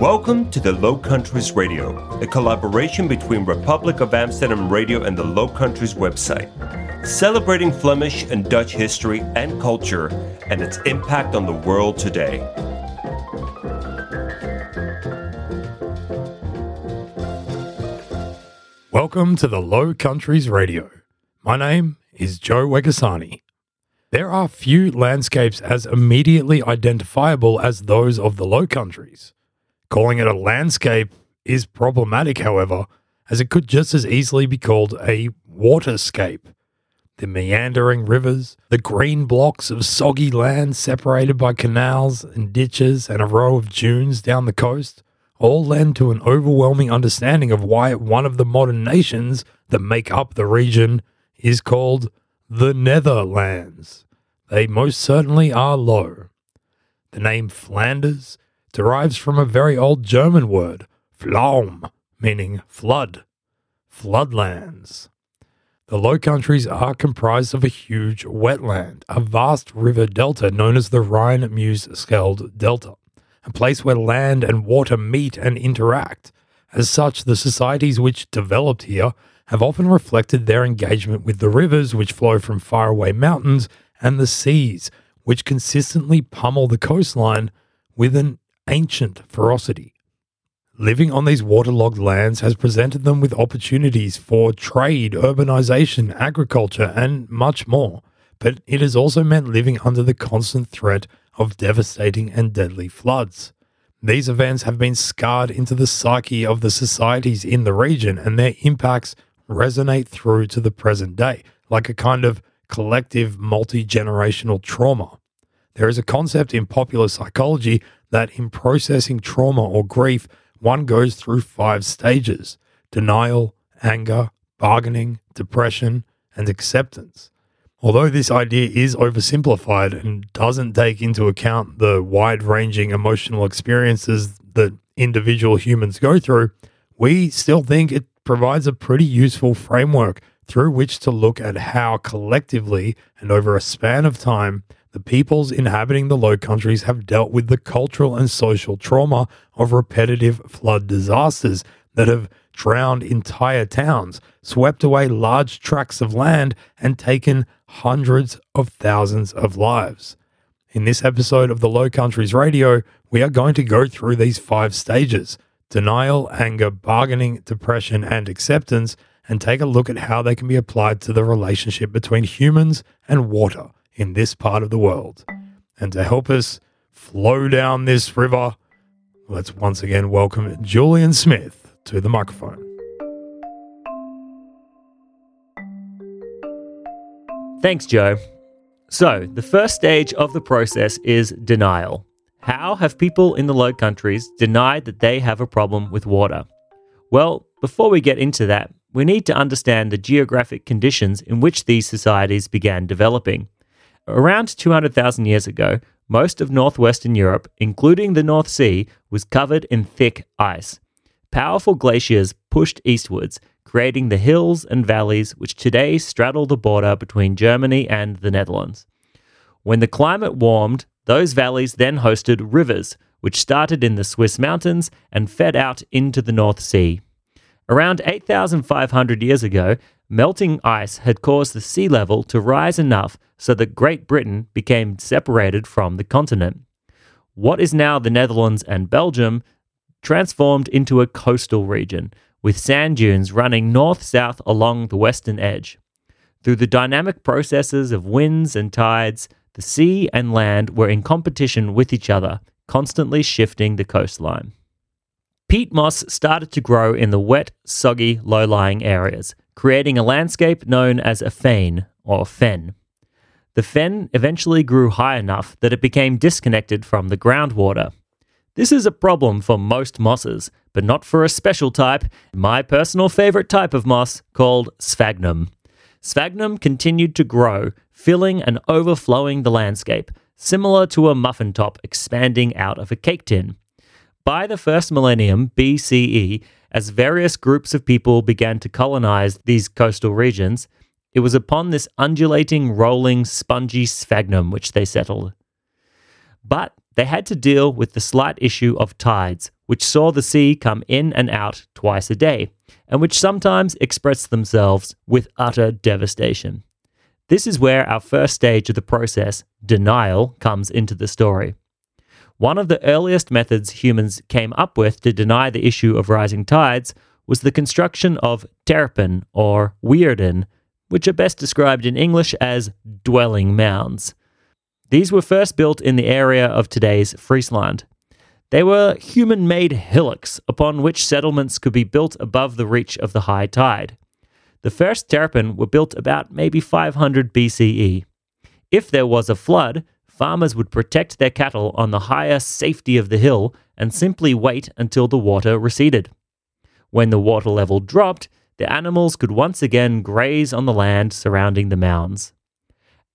Welcome to the Low Countries Radio, a collaboration between Republic of Amsterdam Radio and the Low Countries website, celebrating Flemish and Dutch history and culture and its impact on the world today. Welcome to the Low Countries Radio. My name is Joe Wegasani. There are few landscapes as immediately identifiable as those of the Low Countries. Calling it a landscape is problematic, however, as it could just as easily be called a waterscape. The meandering rivers, the green blocks of soggy land separated by canals and ditches, and a row of dunes down the coast all lend to an overwhelming understanding of why one of the modern nations that make up the region is called the Netherlands. They most certainly are low. The name Flanders derives from a very old German word, Flaum, meaning flood, floodlands. The Low Countries are comprised of a huge wetland, a vast river delta known as the Rhine Meuse Scheldt Delta, a place where land and water meet and interact. As such, the societies which developed here have often reflected their engagement with the rivers which flow from faraway mountains and the seas, which consistently pummel the coastline with an ancient ferocity. Living on these waterlogged lands has presented them with opportunities for trade, urbanization, agriculture, and much more, but it has also meant living under the constant threat of devastating and deadly floods. These events have been scarred into the psyche of the societies in the region, and their impacts resonate through to the present day, like a kind of collective multi generational trauma. There is a concept in popular psychology that in processing trauma or grief, one goes through five stages denial, anger, bargaining, depression, and acceptance. Although this idea is oversimplified and doesn't take into account the wide ranging emotional experiences that individual humans go through, we still think it provides a pretty useful framework through which to look at how collectively and over a span of time the peoples inhabiting the Low Countries have dealt with the cultural and social trauma of repetitive flood disasters that have drowned entire towns, swept away large tracts of land, and taken hundreds of thousands of lives. In this episode of the Low Countries Radio, we are going to go through these five stages denial, anger, bargaining, depression, and acceptance and take a look at how they can be applied to the relationship between humans and water in this part of the world. And to help us flow down this river, let's once again welcome Julian Smith to the microphone. Thanks, Joe. So, the first stage of the process is denial. How have people in the Low Countries denied that they have a problem with water? Well, before we get into that, we need to understand the geographic conditions in which these societies began developing. Around 200,000 years ago, most of northwestern Europe, including the North Sea, was covered in thick ice. Powerful glaciers pushed eastwards, creating the hills and valleys which today straddle the border between Germany and the Netherlands. When the climate warmed, those valleys then hosted rivers, which started in the Swiss mountains and fed out into the North Sea. Around 8,500 years ago, melting ice had caused the sea level to rise enough so that Great Britain became separated from the continent. What is now the Netherlands and Belgium transformed into a coastal region, with sand dunes running north south along the western edge. Through the dynamic processes of winds and tides, the sea and land were in competition with each other, constantly shifting the coastline. Peat moss started to grow in the wet, soggy, low lying areas, creating a landscape known as a veen or fen. The fen eventually grew high enough that it became disconnected from the groundwater. This is a problem for most mosses, but not for a special type, my personal favorite type of moss called sphagnum. Sphagnum continued to grow, filling and overflowing the landscape, similar to a muffin top expanding out of a cake tin. By the first millennium BCE, as various groups of people began to colonize these coastal regions, it was upon this undulating, rolling, spongy sphagnum which they settled. But they had to deal with the slight issue of tides, which saw the sea come in and out twice a day, and which sometimes expressed themselves with utter devastation. This is where our first stage of the process, denial, comes into the story. One of the earliest methods humans came up with to deny the issue of rising tides was the construction of terpen or wierden, which are best described in English as dwelling mounds. These were first built in the area of today's Friesland. They were human made hillocks upon which settlements could be built above the reach of the high tide. The first terpen were built about maybe 500 BCE. If there was a flood, farmers would protect their cattle on the higher safety of the hill and simply wait until the water receded. When the water level dropped, the animals could once again graze on the land surrounding the mounds.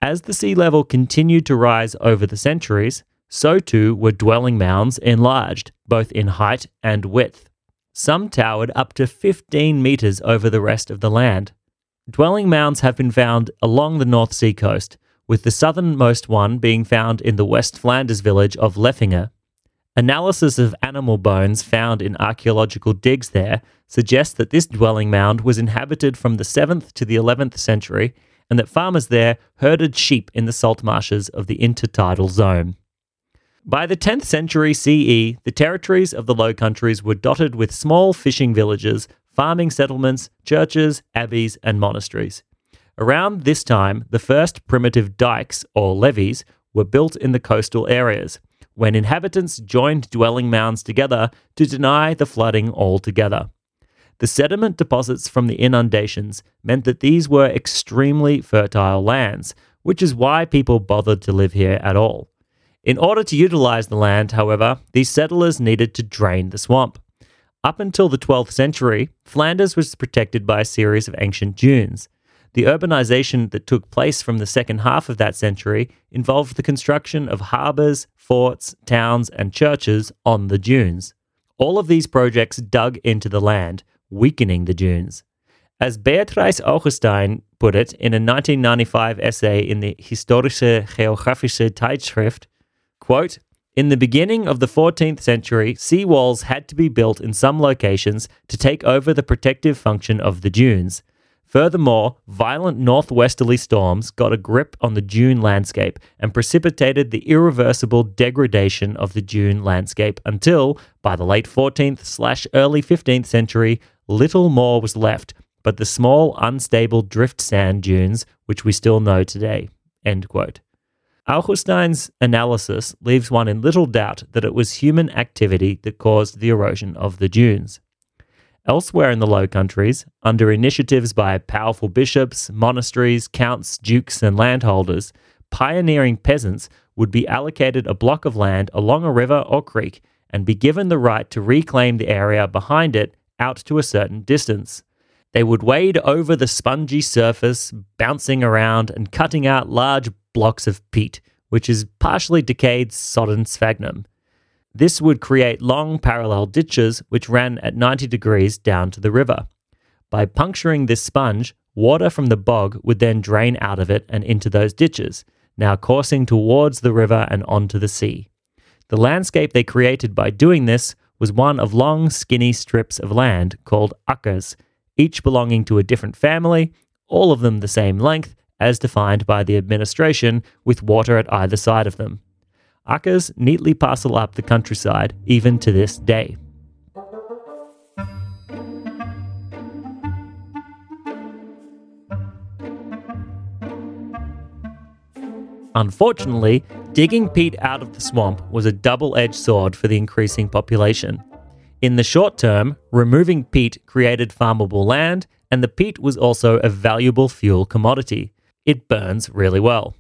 As the sea level continued to rise over the centuries, so too were dwelling mounds enlarged, both in height and width. Some towered up to 15 metres over the rest of the land. Dwelling mounds have been found along the North Sea coast, with the southernmost one being found in the West Flanders village of Leffinge. Analysis of animal bones found in archaeological digs there suggests that this dwelling mound was inhabited from the 7th to the 11th century and that farmers there herded sheep in the salt marshes of the intertidal zone. By the 10th century CE, the territories of the Low Countries were dotted with small fishing villages, farming settlements, churches, abbeys, and monasteries. Around this time, the first primitive dikes, or levees, were built in the coastal areas, when inhabitants joined dwelling mounds together to deny the flooding altogether. The sediment deposits from the inundations meant that these were extremely fertile lands, which is why people bothered to live here at all. In order to utilize the land, however, these settlers needed to drain the swamp. Up until the 12th century, Flanders was protected by a series of ancient dunes. The urbanization that took place from the second half of that century involved the construction of harbors, forts, towns, and churches on the dunes. All of these projects dug into the land, weakening the dunes. As Beatrice Augustyn put it in a 1995 essay in the Historische Geographische Tijdschrift, quote, in the beginning of the 14th century, sea walls had to be built in some locations to take over the protective function of the dunes. Furthermore, violent northwesterly storms got a grip on the dune landscape and precipitated the irreversible degradation of the dune landscape until, by the late 14th slash early 15th century, little more was left but the small, unstable drift sand dunes which we still know today. End quote. Augustyn's analysis leaves one in little doubt that it was human activity that caused the erosion of the dunes. Elsewhere in the Low Countries, under initiatives by powerful bishops, monasteries, counts, dukes, and landholders, pioneering peasants would be allocated a block of land along a river or creek and be given the right to reclaim the area behind it out to a certain distance. They would wade over the spongy surface, bouncing around and cutting out large blocks of peat, which is partially decayed sodden sphagnum. This would create long parallel ditches which ran at 90 degrees down to the river. By puncturing this sponge, water from the bog would then drain out of it and into those ditches, now coursing towards the river and onto the sea. The landscape they created by doing this was one of long, skinny strips of land called akkers, each belonging to a different family all of them the same length as defined by the administration, with water at either side of them. Akkers neatly parcel up the countryside even to this day. Unfortunately, digging peat out of the swamp was a double edged sword for the increasing population. In the short term, removing peat created farmable land, and the peat was also a valuable fuel commodity. It burns really well.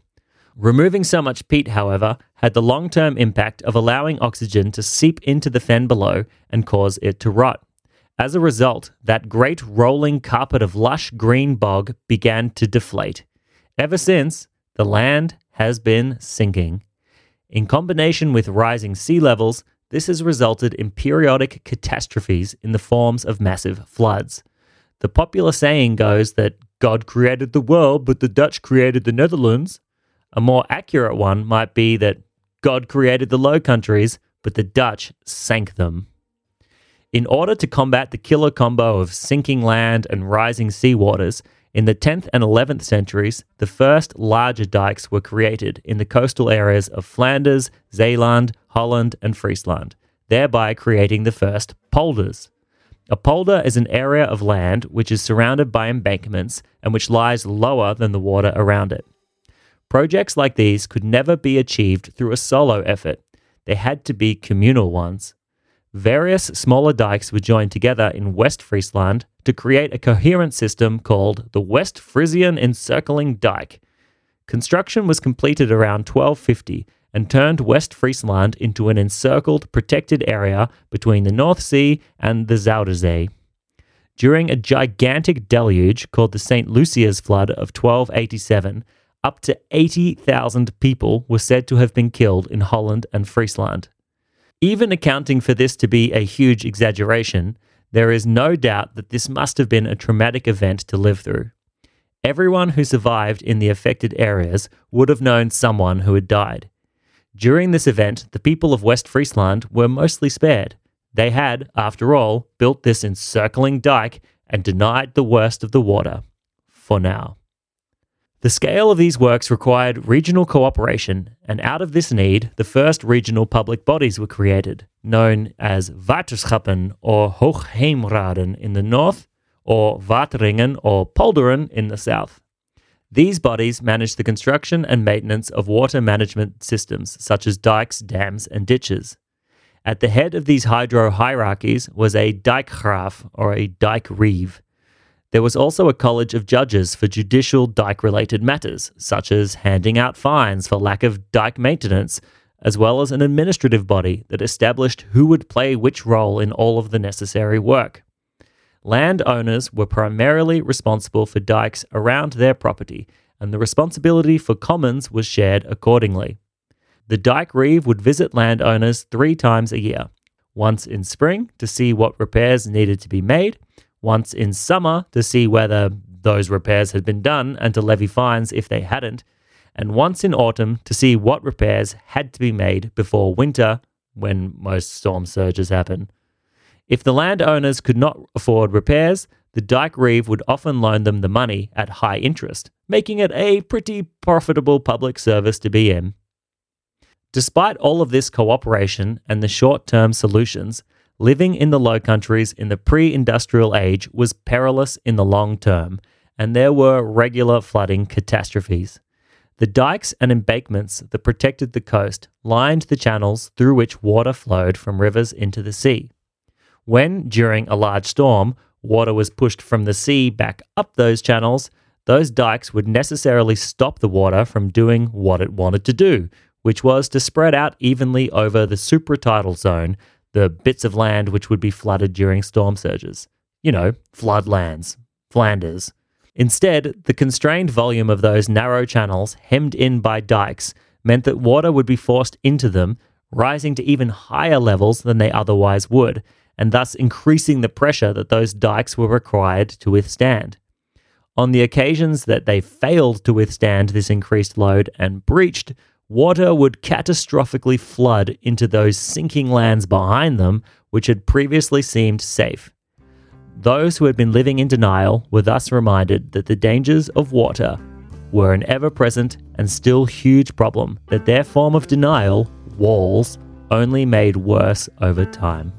Removing so much peat, however, had the long term impact of allowing oxygen to seep into the fen below and cause it to rot. As a result, that great rolling carpet of lush green bog began to deflate. Ever since, the land has been sinking. In combination with rising sea levels, this has resulted in periodic catastrophes in the forms of massive floods. The popular saying goes that God created the world, but the Dutch created the Netherlands. A more accurate one might be that God created the Low Countries, but the Dutch sank them. In order to combat the killer combo of sinking land and rising sea waters, in the 10th and 11th centuries, the first larger dikes were created in the coastal areas of Flanders, Zeeland, Holland, and Friesland, thereby creating the first polders. A polder is an area of land which is surrounded by embankments and which lies lower than the water around it. Projects like these could never be achieved through a solo effort, they had to be communal ones. Various smaller dikes were joined together in West Friesland to create a coherent system called the West Frisian Encircling Dike. Construction was completed around 1250 and turned West Friesland into an encircled, protected area between the North Sea and the Zuiderzee. During a gigantic deluge called the St. Lucia's Flood of 1287, up to 80,000 people were said to have been killed in Holland and Friesland. Even accounting for this to be a huge exaggeration, there is no doubt that this must have been a traumatic event to live through. Everyone who survived in the affected areas would have known someone who had died. During this event, the people of West Friesland were mostly spared. They had, after all, built this encircling dike and denied the worst of the water. For now. The scale of these works required regional cooperation, and out of this need, the first regional public bodies were created, known as Waterschappen or Hoogheemraden in the north, or Wateringen or Polderen in the south. These bodies managed the construction and maintenance of water management systems such as dikes, dams, and ditches. At the head of these hydro hierarchies was a dijkgraaf or a dike reeve, there was also a college of judges for judicial dike related matters, such as handing out fines for lack of dike maintenance, as well as an administrative body that established who would play which role in all of the necessary work. Landowners were primarily responsible for dikes around their property, and the responsibility for commons was shared accordingly. The dike reeve would visit landowners three times a year once in spring to see what repairs needed to be made, once in summer to see whether those repairs had been done and to levy fines if they hadn't, and once in autumn to see what repairs had to be made before winter when most storm surges happen. If the landowners could not afford repairs, the dike reeve would often loan them the money at high interest, making it a pretty profitable public service to be in. Despite all of this cooperation and the short term solutions, living in the Low Countries in the pre industrial age was perilous in the long term, and there were regular flooding catastrophes. The dikes and embankments that protected the coast lined the channels through which water flowed from rivers into the sea. When, during a large storm, water was pushed from the sea back up those channels, those dikes would necessarily stop the water from doing what it wanted to do, which was to spread out evenly over the supratidal zone the bits of land which would be flooded during storm surges. You know, floodlands, Flanders. Instead, the constrained volume of those narrow channels, hemmed in by dikes, meant that water would be forced into them, rising to even higher levels than they otherwise would, and thus increasing the pressure that those dikes were required to withstand. On the occasions that they failed to withstand this increased load and breached, water would catastrophically flood into those sinking lands behind them, which had previously seemed safe. Those who had been living in denial were thus reminded that the dangers of water were an ever present and still huge problem that their form of denial, walls, only made worse over time.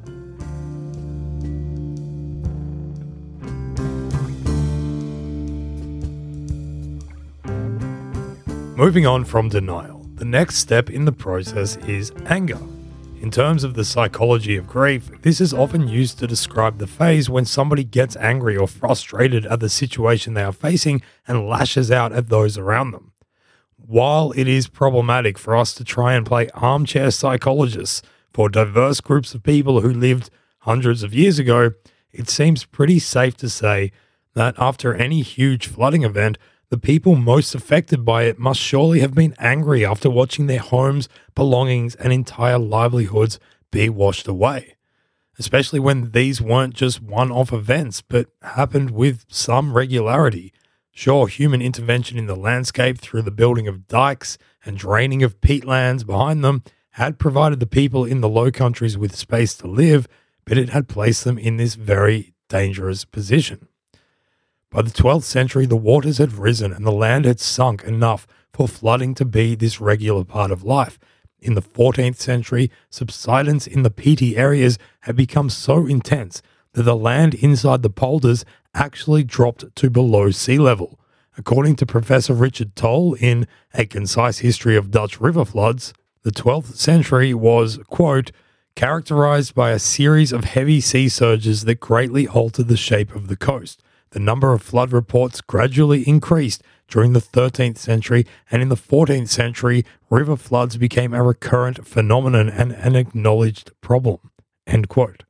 Moving on from denial, the next step in the process is anger. In terms of the psychology of grief, this is often used to describe the phase when somebody gets angry or frustrated at the situation they are facing and lashes out at those around them. While it is problematic for us to try and play armchair psychologists for diverse groups of people who lived hundreds of years ago, it seems pretty safe to say that after any huge flooding event, the people most affected by it must surely have been angry after watching their homes, belongings, and entire livelihoods be washed away. Especially when these weren't just one off events, but happened with some regularity. Sure, human intervention in the landscape through the building of dikes and draining of peatlands behind them had provided the people in the Low Countries with space to live, but it had placed them in this very dangerous position. By the 12th century, the waters had risen and the land had sunk enough for flooding to be this regular part of life. In the 14th century, subsidence in the peaty areas had become so intense that the land inside the polders actually dropped to below sea level. According to Professor Richard Tol in A Concise History of Dutch River Floods, the 12th century was, quote, characterized by a series of heavy sea surges that greatly altered the shape of the coast the number of flood reports gradually increased during the 13th century, and in the 14th century, river floods became a recurrent phenomenon and an acknowledged problem. End quote.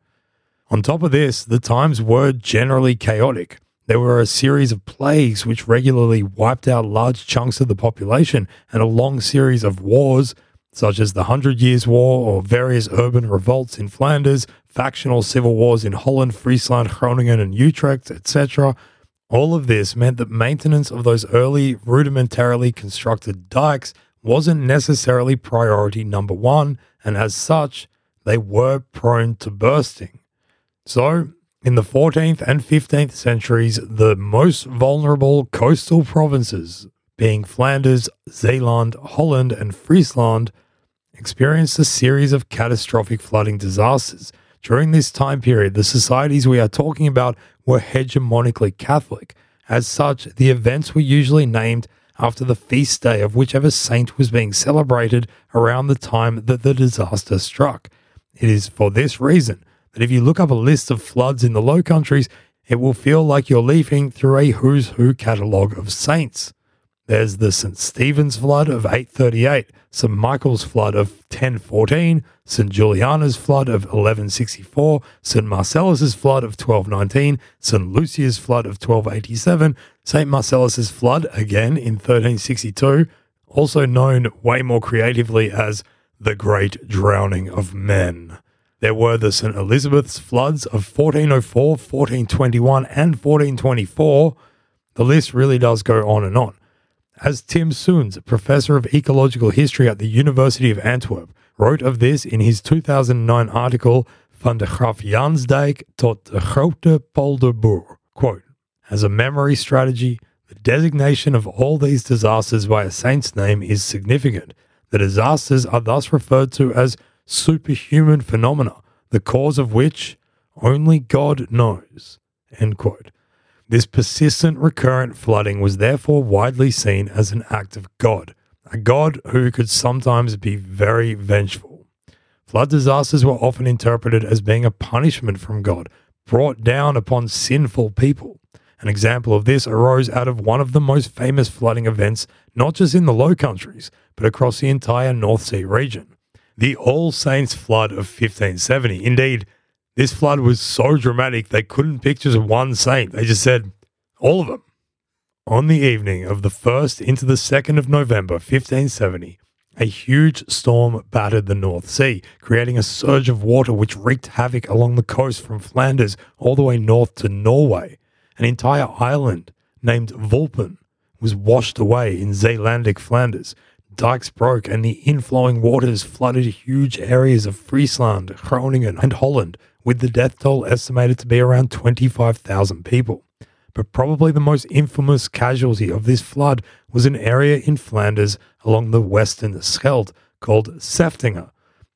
On top of this, the times were generally chaotic. There were a series of plagues which regularly wiped out large chunks of the population, and a long series of wars, such as the Hundred Years' War or various urban revolts in Flanders, factional civil wars in Holland, Friesland, Groningen, and Utrecht, etc. All of this meant that maintenance of those early rudimentarily constructed dikes wasn't necessarily priority number one, and as such, they were prone to bursting. So, in the 14th and 15th centuries, the most vulnerable coastal provinces, being Flanders, Zeeland, Holland, and Friesland, experienced a series of catastrophic flooding disasters during this time period, the societies we are talking about were hegemonically Catholic. As such, the events were usually named after the feast day of whichever saint was being celebrated around the time that the disaster struck. It is for this reason that if you look up a list of floods in the Low Countries, it will feel like you're leafing through a who's who catalogue of saints. There's the St. Stephen's flood of 838, St. Michael's flood of 1014, St. Juliana's flood of 1164, St. Marcellus's flood of 1219, St. Lucia's flood of 1287, St. Marcellus's flood again in 1362, also known way more creatively as the Great Drowning of Men. There were the St. Elizabeth's floods of 1404, 1421, and 1424. The list really does go on and on. As Tim Soens, professor of ecological history at the University of Antwerp, wrote of this in his 2009 article Van de Graafjansdijk tot de Grote Polderboer. Quote, As a memory strategy, the designation of all these disasters by a saint's name is significant. The disasters are thus referred to as superhuman phenomena, the cause of which only God knows. End quote. This persistent, recurrent flooding was therefore widely seen as an act of God, a God who could sometimes be very vengeful. Flood disasters were often interpreted as being a punishment from God, brought down upon sinful people. An example of this arose out of one of the most famous flooding events, not just in the Low Countries, but across the entire North Sea region. The All Saints Flood of 1570. Indeed, this flood was so dramatic they couldn't picture one saint. They just said all of them. On the evening of the 1st into the 2nd of November 1570, a huge storm battered the North Sea, creating a surge of water which wreaked havoc along the coast from Flanders all the way north to Norway. An entire island named Wulpen was washed away in Zeelandic Flanders. dikes broke and the inflowing waters flooded huge areas of Friesland, Groningen, and Holland, with the death toll estimated to be around 25,000 people. But probably the most infamous casualty of this flood was an area in Flanders along the western Scheldt called Saeftinghe,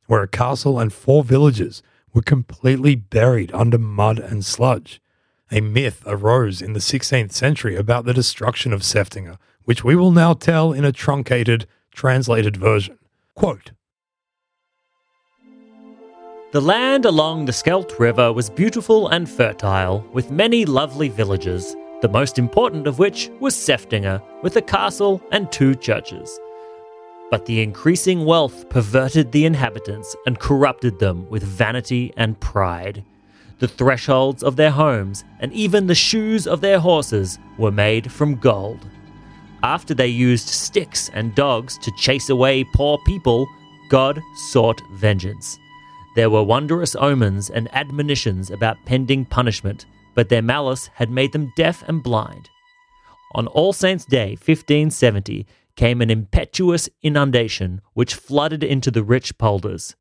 where a castle and four villages were completely buried under mud and sludge. A myth arose in the 16th century about the destruction of Saeftinghe, which we will now tell in a truncated, translated version. Quote The land along the Scheldt River was beautiful and fertile, with many lovely villages, the most important of which was Seftinger, with a castle and two churches. But the increasing wealth perverted the inhabitants and corrupted them with vanity and pride. The thresholds of their homes and even the shoes of their horses were made from gold. After they used sticks and dogs to chase away poor people, God sought vengeance. There were wondrous omens and admonitions about pending punishment, but their malice had made them deaf and blind. On All Saints' Day, 1570, came an impetuous inundation which flooded into the rich polders.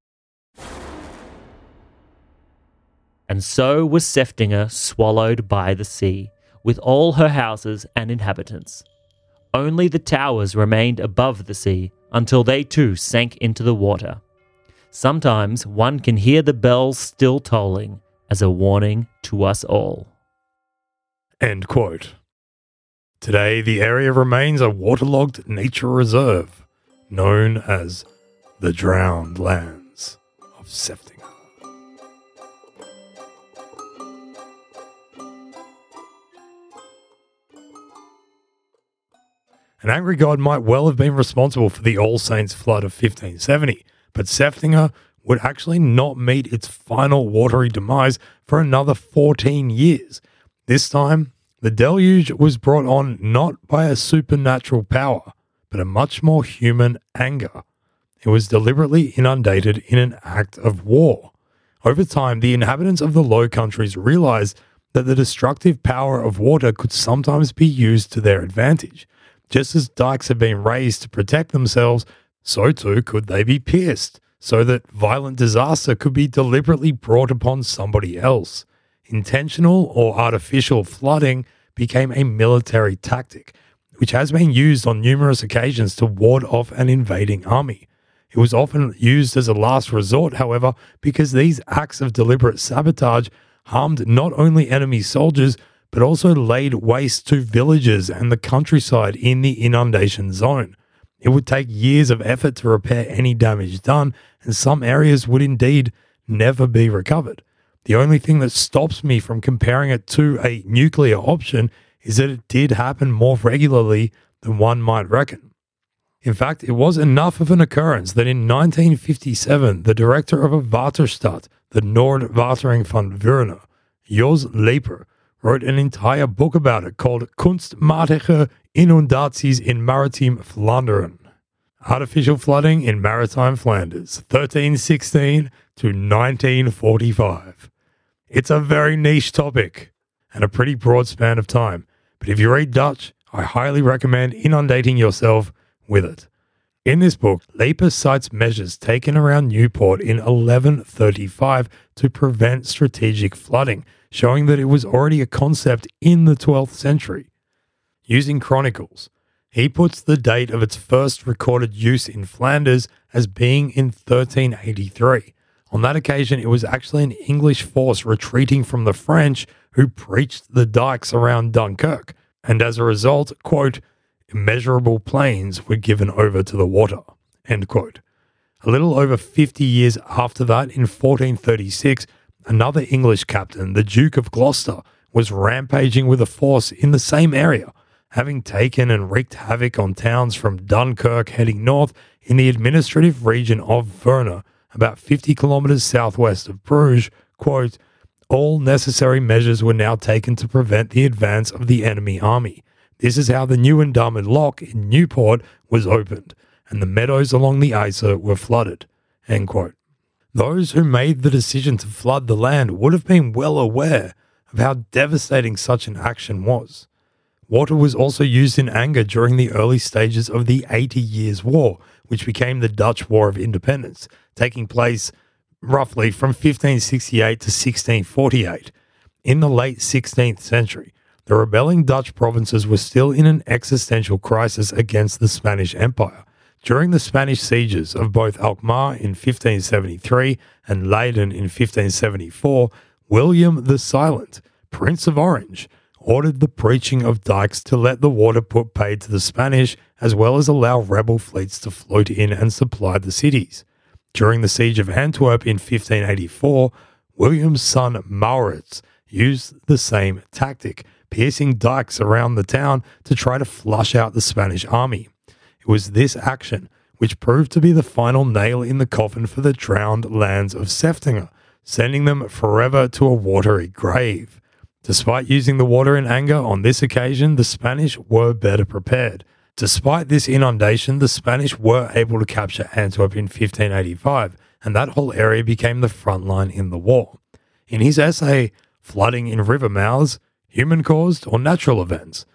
And so was Saeftinghe swallowed by the sea, with all her houses and inhabitants. Only the towers remained above the sea until they too sank into the water. Sometimes one can hear the bells still tolling as a warning to us all. End quote. Today, the area remains a waterlogged nature reserve known as the Drowned Lands of Saeftinghe. An angry god might well have been responsible for the All Saints flood of 1570, but Saeftinghe would actually not meet its final watery demise for another 14 years. This time, the deluge was brought on not by a supernatural power, but a much more human anger. It was deliberately inundated in an act of war. Over time, the inhabitants of the Low Countries realized that the destructive power of water could sometimes be used to their advantage. Just as dikes had been raised to protect themselves, so too could they be pierced, so that violent disaster could be deliberately brought upon somebody else. Intentional or artificial flooding became a military tactic, which has been used on numerous occasions to ward off an invading army. It was often used as a last resort, however, because these acts of deliberate sabotage harmed not only enemy soldiers, but also laid waste to villages and the countryside in the inundation zone. It would take years of effort to repair any damage done, and some areas would indeed never be recovered. The only thing that stops me from comparing it to a nuclear option is that it did happen more regularly than one might reckon. In fact, it was enough of an occurrence that in 1957, the director of a Waterstaat, the Noordwatering van Veurne, Jos Leper, wrote an entire book about it called Kunstmatige Inundaties in Maritime Vlaanderen. Artificial flooding in maritime Flanders, 1316 to 1945. It's a very niche topic and a pretty broad span of time, but if you read Dutch, I highly recommend inundating yourself with it. In this book, Leper cites measures taken around Newport in 1135 to prevent strategic flooding showing that it was already a concept in the 12th century. Using chronicles, he puts the date of its first recorded use in Flanders as being in 1383. On that occasion, it was actually an English force retreating from the French who breached the dikes around Dunkirk, and as a result, quote, immeasurable plains were given over to the water, end quote. A little over 50 years after that, in 1436, another English captain, the Duke of Gloucester, was rampaging with a force in the same area, having taken and wreaked havoc on towns from Dunkirk heading north in the administrative region of Veurne, about 50 kilometers southwest of Bruges. Quote, all necessary measures were now taken to prevent the advance of the enemy army. This is how the Nieuwendamme Lock in Newport was opened, and the meadows along the Yser were flooded. Those who made the decision to flood the land would have been well aware of how devastating such an action was. Water was also used in anger during the early stages of the Eighty Years' War, which became the Dutch War of Independence, taking place roughly from 1568 to 1648. In the late 16th century, the rebelling Dutch provinces were still in an existential crisis against the Spanish Empire. During the Spanish sieges of both Alkmaar in 1573 and Leiden in 1574, William the Silent, Prince of Orange, ordered the preaching of dikes to let the water put paid to the Spanish, as well as allow rebel fleets to float in and supply the cities. During the siege of Antwerp in 1584, William's son Maurits used the same tactic, piercing dikes around the town to try to flush out the Spanish army. It was this action which proved to be the final nail in the coffin for the drowned lands of Seftinger, sending them forever to a watery grave. Despite using the water in anger on this occasion, the Spanish were better prepared. Despite this inundation, the Spanish were able to capture Antwerp in 1585, and that whole area became the front line in the war. In his essay, Flooding in River Mouths, Human Caused or Natural Events,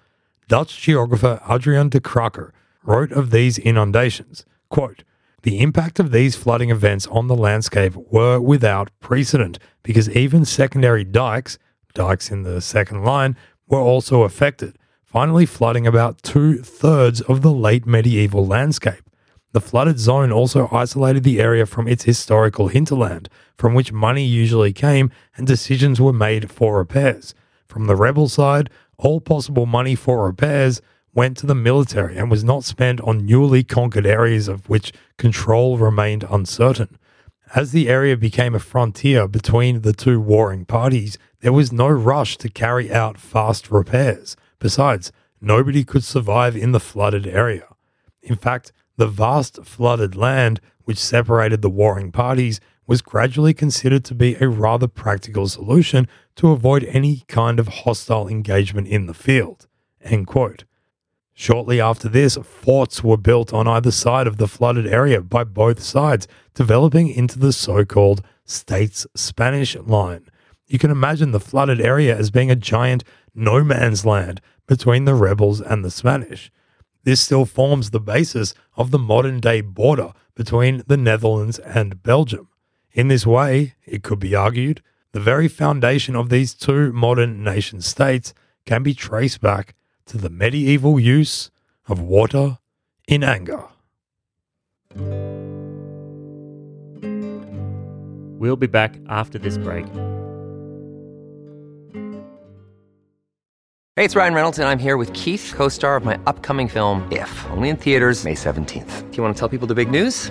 Dutch geographer Adrian de Kraker wrote of these inundations, quote, the impact of these flooding events on the landscape were without precedent because even secondary dikes dikes in the second line were also affected, finally flooding about two thirds of the late medieval landscape. The flooded zone also isolated the area from its historical hinterland, from which money usually came and decisions were made for repairs. From the rebel side, all possible money for repairs went to the military and was not spent on newly conquered areas of which control remained uncertain. As the area became a frontier between the two warring parties, there was no rush to carry out fast repairs. Besides, nobody could survive in the flooded area. In fact, the vast flooded land which separated the warring parties was gradually considered to be a rather practical solution to avoid any kind of hostile engagement in the field. Shortly after this, forts were built on either side of the flooded area by both sides, developing into the so called States Spanish Line, you can imagine the flooded area as being a giant no man's land between the rebels and the Spanish. This still forms the basis of the modern day border between the Netherlands and Belgium. In this way, it could be argued, the very foundation of these two modern nation states can be traced back to the medieval use of water in anger. We'll be back after this break. Hey, it's Ryan Reynolds, and I'm here with Keith, co star of my upcoming film, If, only in theaters, May 17th. Do you want to tell people the big news?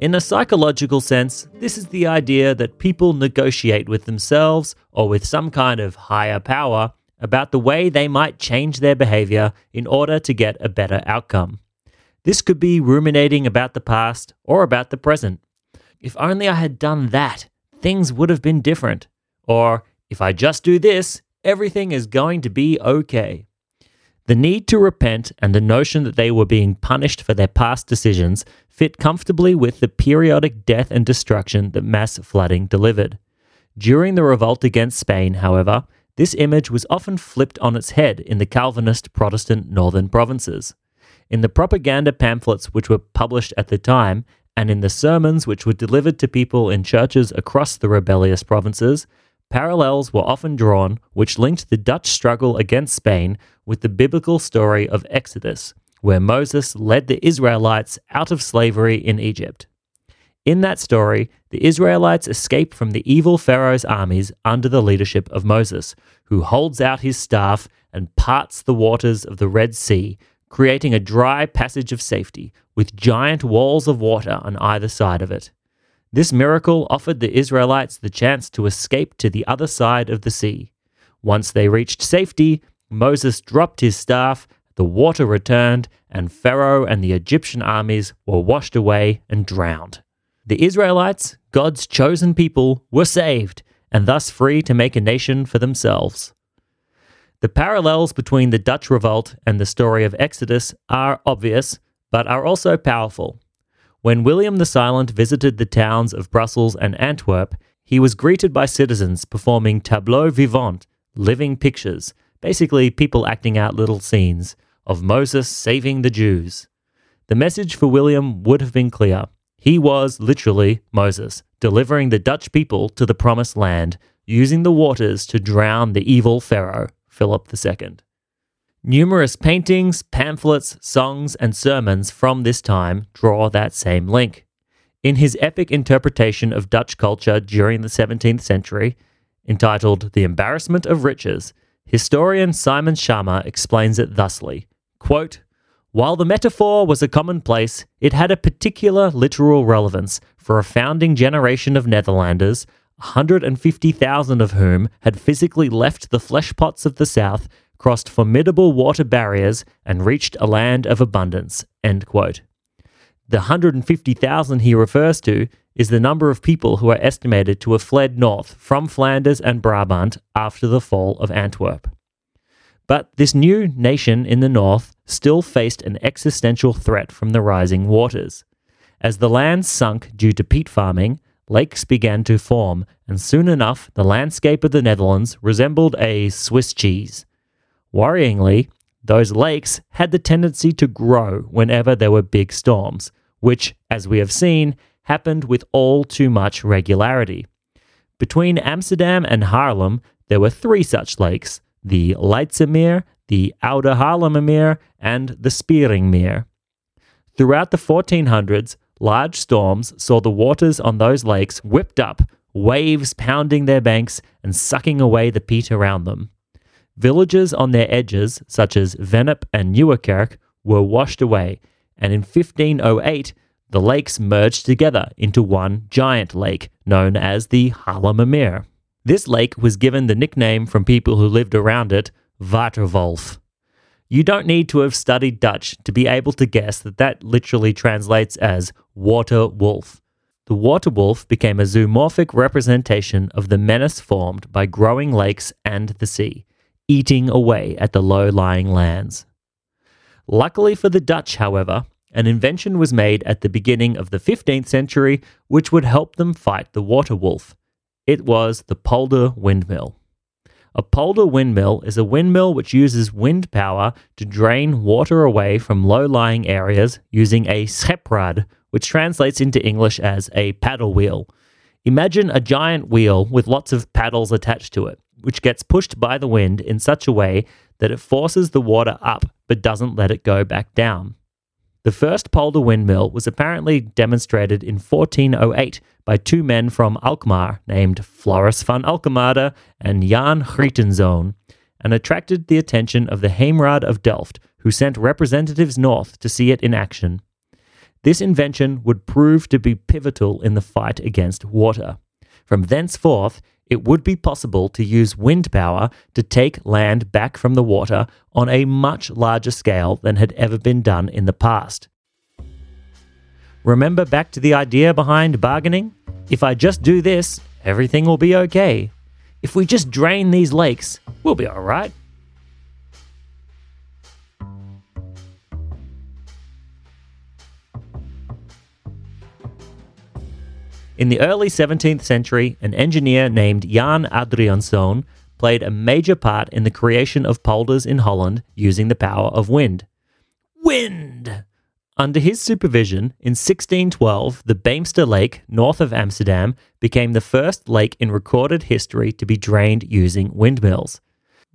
In a psychological sense, this is the idea that people negotiate with themselves or with some kind of higher power about the way they might change their behavior in order to get a better outcome. This could be ruminating about the past or about the present. If only I had done that, things would have been different. Or, if I just do this, everything is going to be okay. The need to repent and the notion that they were being punished for their past decisions fit comfortably with the periodic death and destruction that mass flooding delivered. During the revolt against Spain, however, this image was often flipped on its head in the Calvinist Protestant northern provinces. In the propaganda pamphlets which were published at the time, and in the sermons which were delivered to people in churches across the rebellious provinces, Parallels were often drawn which linked the Dutch struggle against Spain with the biblical story of Exodus, where Moses led the Israelites out of slavery in Egypt. In that story, the Israelites escape from the evil Pharaoh's armies under the leadership of Moses, who holds out his staff and parts the waters of the Red Sea, creating a dry passage of safety with giant walls of water on either side of it. This miracle offered the Israelites the chance to escape to the other side of the sea. Once they reached safety, Moses dropped his staff, the water returned, and Pharaoh and the Egyptian armies were washed away and drowned. The Israelites, God's chosen people, were saved and thus free to make a nation for themselves. The parallels between the Dutch revolt and the story of Exodus are obvious, but are also powerful. When William the Silent visited the towns of Brussels and Antwerp, he was greeted by citizens performing tableaux vivants, living pictures, basically people acting out little scenes, of Moses saving the Jews. The message for William would have been clear. He was literally Moses, delivering the Dutch people to the promised land, using the waters to drown the evil Pharaoh. Philip II. Numerous paintings, pamphlets, songs, and sermons from this time draw that same link. In his epic interpretation of Dutch culture during the 17th century, entitled The Embarrassment of Riches, historian Simon Schama explains it thusly quote, While the metaphor was a commonplace, it had a particular literal relevance for a founding generation of Netherlanders 150,000 of whom had physically left the flesh pots of the south, crossed formidable water barriers, and reached a land of abundance. End quote. The 150,000 he refers to is the number of people who are estimated to have fled north from Flanders and Brabant after the fall of Antwerp. But this new nation in the north still faced an existential threat from the rising waters. As the land sunk due to peat farming, lakes began to form, and soon enough the landscape of the Netherlands resembled a Swiss cheese. Worryingly, those lakes had the tendency to grow whenever there were big storms, which, as we have seen, happened with all too much regularity. Between Amsterdam and Haarlem, there were three such lakes the Leidsemeer, the Oude Haarlemmermeer, and the Spieringmeer. Throughout the 1400s, Large storms saw the waters on those lakes whipped up, waves pounding their banks and sucking away the peat around them. Villages on their edges, such as Vennep and Nieuwerkerk, were washed away, and in 1508, the lakes merged together into one giant lake known as the Haarlemmermeer. This lake was given the nickname from people who lived around it, Waterwolf. You don't need to have studied Dutch to be able to guess that that literally translates as water wolf. The water wolf became a zoomorphic representation of the menace formed by growing lakes and the sea, eating away at the low lying lands. Luckily for the Dutch, however, an invention was made at the beginning of the 15th century which would help them fight the water wolf. It was the polder windmill. A polder windmill is a windmill which uses wind power to drain water away from low lying areas using a scheprad, which translates into English as a paddle wheel. Imagine a giant wheel with lots of paddles attached to it, which gets pushed by the wind in such a way that it forces the water up but doesn't let it go back down. The first polder windmill was apparently demonstrated in 1408 by two men from Alkmaar named Floris van Alkemade and Jan Grietenzoon, and attracted the attention of the Heemraad of Delft, who sent representatives north to see it in action. This invention would prove to be pivotal in the fight against water. From thenceforth, it would be possible to use wind power to take land back from the water on a much larger scale than had ever been done in the past. Remember back to the idea behind bargaining? If I just do this, everything will be okay. If we just drain these lakes, we'll be alright. In the early 17th century, an engineer named Jan Adriaenszoon played a major part in the creation of polders in Holland using the power of wind. Wind! Under his supervision, in 1612, the Beemster Lake, north of Amsterdam, became the first lake in recorded history to be drained using windmills.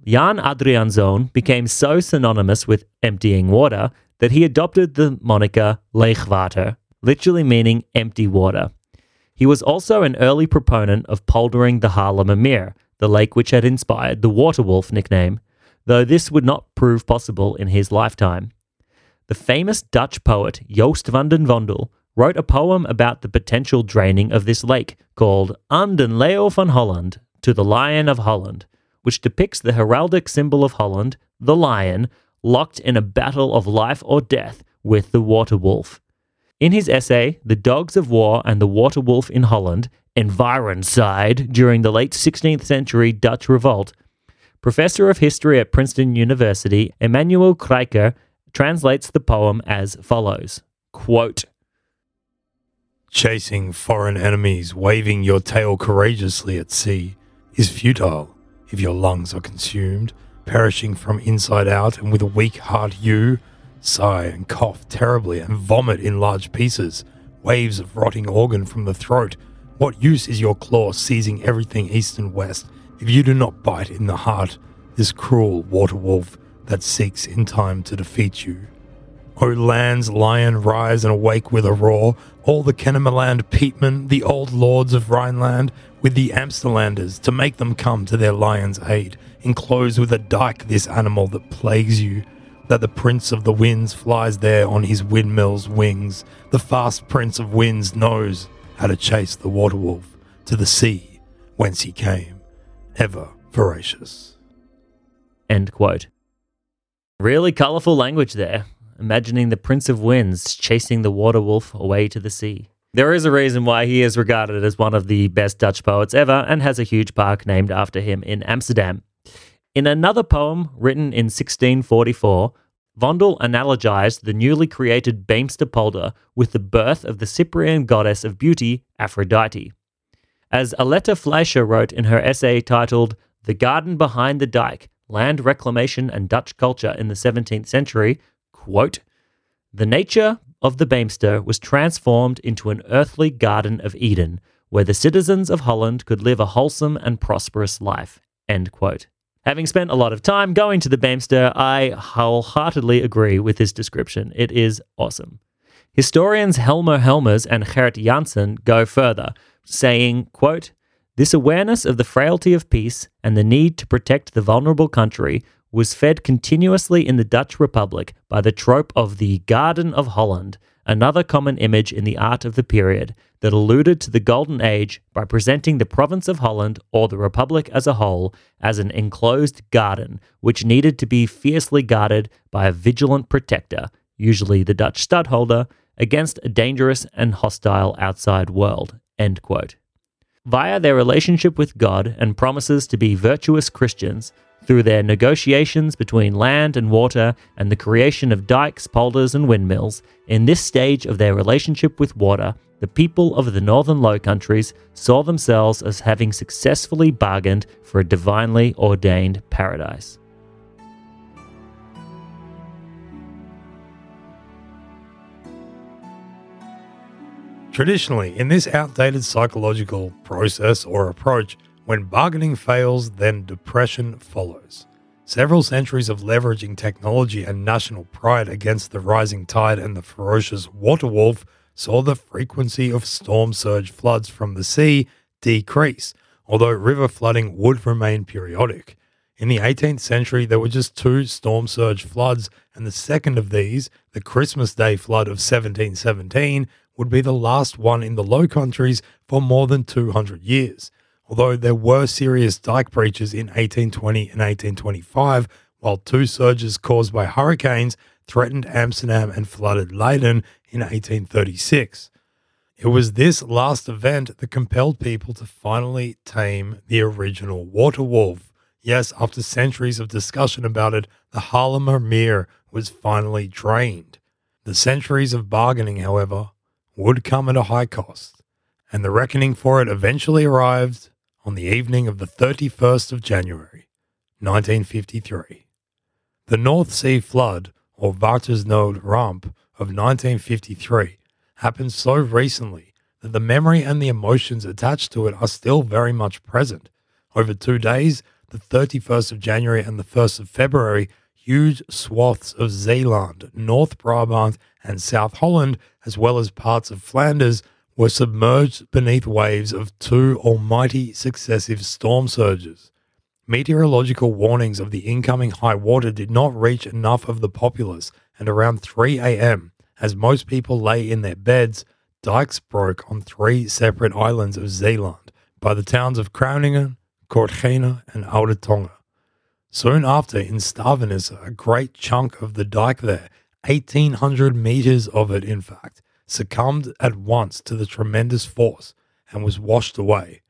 Jan Adriaenszoon became so synonymous with emptying water that he adopted the moniker Leegwater, literally meaning empty water. He was also an early proponent of poldering the Haarlemmermeer, the lake which had inspired the Waterwolf nickname, though this would not prove possible in his lifetime. The famous Dutch poet Joost van den Vondel wrote a poem about the potential draining of this lake called Aan den Leeuw van Holland, to the Lion of Holland, which depicts the heraldic symbol of Holland, the lion, locked in a battle of life or death with the water wolf. In his essay, The Dogs of War and the Water Wolf in Holland, Environcide, during the late 16th century Dutch revolt, Professor of History at Princeton University, Emmanuel Kreike, translates the poem as follows quote, Chasing foreign enemies, waving your tail courageously at sea, is futile if your lungs are consumed, perishing from inside out, and with a weak heart you sigh and cough terribly and vomit in large pieces, waves of rotting organ from the throat. What use is your claw seizing everything east and west if you do not bite in the heart this cruel water wolf that seeks in time to defeat you? O land's lion, rise and awake with a roar, all the Kennemerland peatmen, the old lords of Rhineland, with the Amsterlanders, to make them come to their lion's aid. Enclose with a dike this animal that plagues you, that the prince of the winds flies there on his windmill's wings. The fast prince of winds knows how to chase the water wolf to the sea whence he came, ever voracious. End quote. Really colourful language there, imagining the Prince of Winds chasing the water wolf away to the sea. There is a reason why he is regarded as one of the best Dutch poets ever and has a huge park named after him in Amsterdam. In another poem written in 1644, Vondel analogized the newly created Beemster polder with the birth of the Cyprian goddess of beauty, Aphrodite. As Alette Fleischer wrote in her essay titled The Garden Behind the Dike Land Reclamation and Dutch Culture in the 17th Century, quote, The nature of the Beemster was transformed into an earthly Garden of Eden, where the citizens of Holland could live a wholesome and prosperous life. End quote. Having spent a lot of time going to the Beemster, I wholeheartedly agree with this description. It is awesome. Historians Helmer Helmers and Geert Janssen go further, saying, quote, This awareness of the frailty of peace and the need to protect the vulnerable country was fed continuously in the Dutch Republic by the trope of the Garden of Holland, another common image in the art of the period that alluded to the Golden Age by presenting the province of Holland or the Republic as a whole as an enclosed garden which needed to be fiercely guarded by a vigilant protector, usually the Dutch stadtholder, against a dangerous and hostile outside world. End quote. Via their relationship with God and promises to be virtuous Christians, through their negotiations between land and water and the creation of dikes, polders, and windmills, in this stage of their relationship with water, the people of the northern Low Countries saw themselves as having successfully bargained for a divinely ordained paradise. Traditionally, in this outdated psychological process or approach, when bargaining fails, then depression follows. Several centuries of leveraging technology and national pride against the rising tide and the ferocious water wolf saw the frequency of storm surge floods from the sea decrease, although river flooding would remain periodic. In the 18th century, there were just two storm surge floods, and the second of these, the Christmas Day flood of 1717, would be the last one in the Low Countries for more than 200 years although there were serious dike breaches in 1820 and 1825, while two surges caused by hurricanes threatened Amsterdam and flooded Leiden in 1836. It was this last event that compelled people to finally tame the original water wolf. Yes, after centuries of discussion about it, the Haarlemmer Meer was finally drained. The centuries of bargaining, however, would come at a high cost, and the reckoning for it eventually arrived on the evening of the 31st of January, 1953. The North Sea flood, or Watersnood Ramp, of 1953 happened so recently that the memory and the emotions attached to it are still very much present. Over two days, the 31st of January and the 1st of February, huge swaths of Zeeland, North Brabant, and South Holland, as well as parts of Flanders, were submerged beneath waves of two almighty successive storm surges. Meteorological warnings of the incoming high water did not reach enough of the populace, and around 3 a.m., as most people lay in their beds, dikes broke on three separate islands of Zeeland by the towns of Kruiningen, Kortgene, and Oude Tonge. Soon after, in Stavenisse, a great chunk of the dike there, 1800 meters of it in fact, succumbed at once to the tremendous force and was washed away.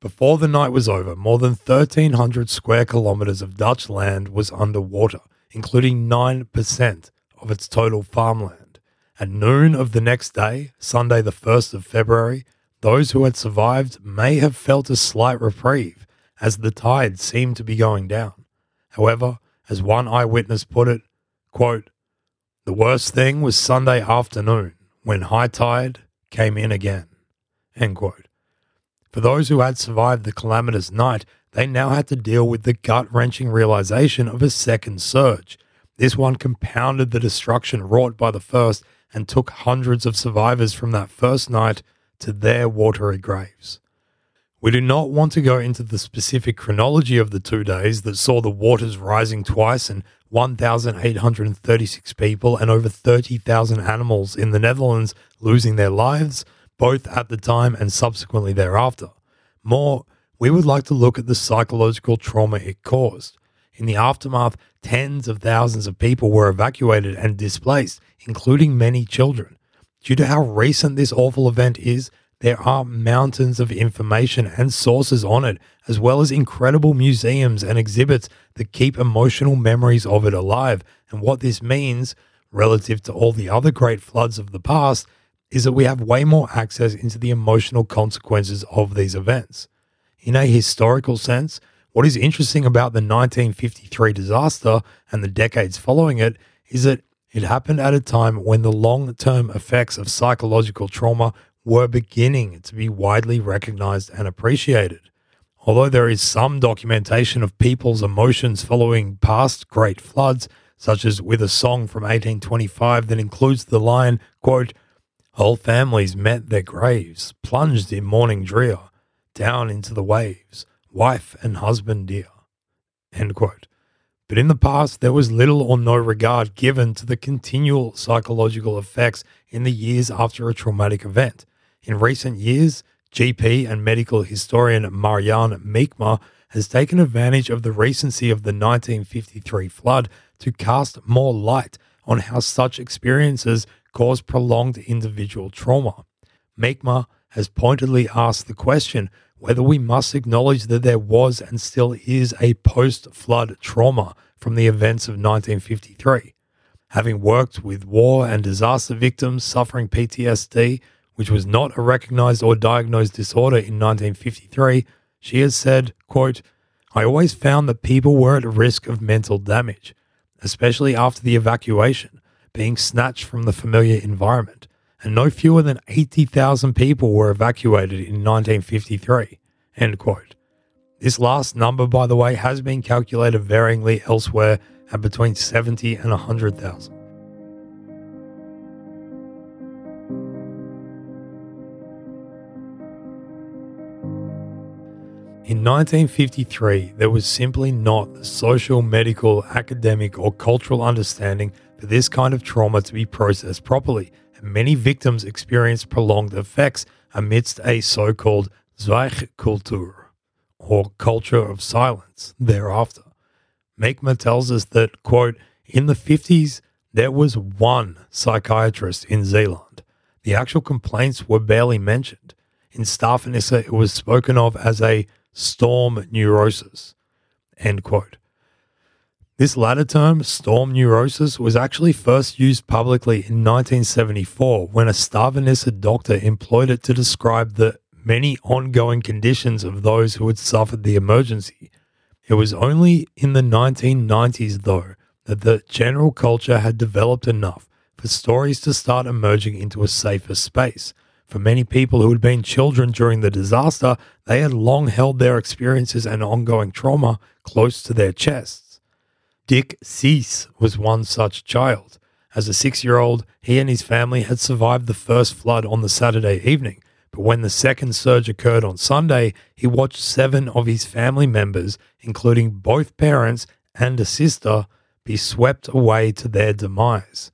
Before the night was over, more than 1,300 square kilometers of Dutch land was underwater, including 9% of its total farmland. At noon of the next day, Sunday, the 1st of February, those who had survived may have felt a slight reprieve as the tide seemed to be going down. However, as one eyewitness put it, quote, the worst thing was Sunday afternoon when high tide came in again. For those who had survived the calamitous night, they now had to deal with the gut wrenching realization of a second surge. This one compounded the destruction wrought by the first and took hundreds of survivors from that first night to their watery graves. We do not want to go into the specific chronology of the two days that saw the waters rising twice and 1,836 people and over 30,000 animals in the Netherlands losing their lives both at the time and subsequently thereafter. More, we would like to look at the psychological trauma it caused. In the aftermath, tens of thousands of people were evacuated and displaced, including many children. Due to how recent this awful event is, there are mountains of information and sources on it, as well as incredible museums and exhibits that keep emotional memories of it alive. And what this means, relative to all the other great floods of the past, is that we have way more access into the emotional consequences of these events. In a historical sense, what is interesting about the 1953 disaster and the decades following it is that it happened at a time when the long term effects of psychological trauma were beginning to be widely recognized and appreciated. Although there is some documentation of people's emotions following past great floods, such as with a song from 1825 that includes the line, quote, Whole families met their graves, plunged in mourning drear, down into the waves, wife and husband dear. End quote. But in the past, there was little or no regard given to the continual psychological effects in the years after a traumatic event. In recent years, GP and medical historian Marianne Meekma has taken advantage of the recency of the 1953 flood to cast more light on how such experiences cause prolonged individual trauma. Meekma has pointedly asked the question whether we must acknowledge that there was and still is a post flood trauma from the events of 1953. Having worked with war and disaster victims suffering PTSD, which was not a recognized or diagnosed disorder in 1953, she has said, quote, I always found that people were at risk of mental damage, especially after the evacuation being snatched from the familiar environment, and no fewer than 80,000 people were evacuated in 1953. End quote. This last number, by the way, has been calculated varyingly elsewhere at between 70 and 100,000. In 1953, there was simply not the social, medical, academic, or cultural understanding for this kind of trauma to be processed properly, and many victims experienced prolonged effects amidst a so called Zwijgcultuur, or culture of silence, thereafter. Meekma tells us that, quote, in the 50s, there was one psychiatrist in Zeeland. The actual complaints were barely mentioned. In Stavenisse, it was spoken of as a storm neurosis, end quote. This latter term, storm neurosis, was actually first used publicly in 1974 when a Stavenisse doctor employed it to describe the many ongoing conditions of those who had suffered the emergency. It was only in the 1990s, though, that the general culture had developed enough for stories to start emerging into a safer space. For many people who had been children during the disaster, they had long held their experiences and ongoing trauma close to their chests. Dick Cease was one such child. As a six year old, he and his family had survived the first flood on the Saturday evening. But when the second surge occurred on Sunday, he watched seven of his family members, including both parents and a sister, be swept away to their demise.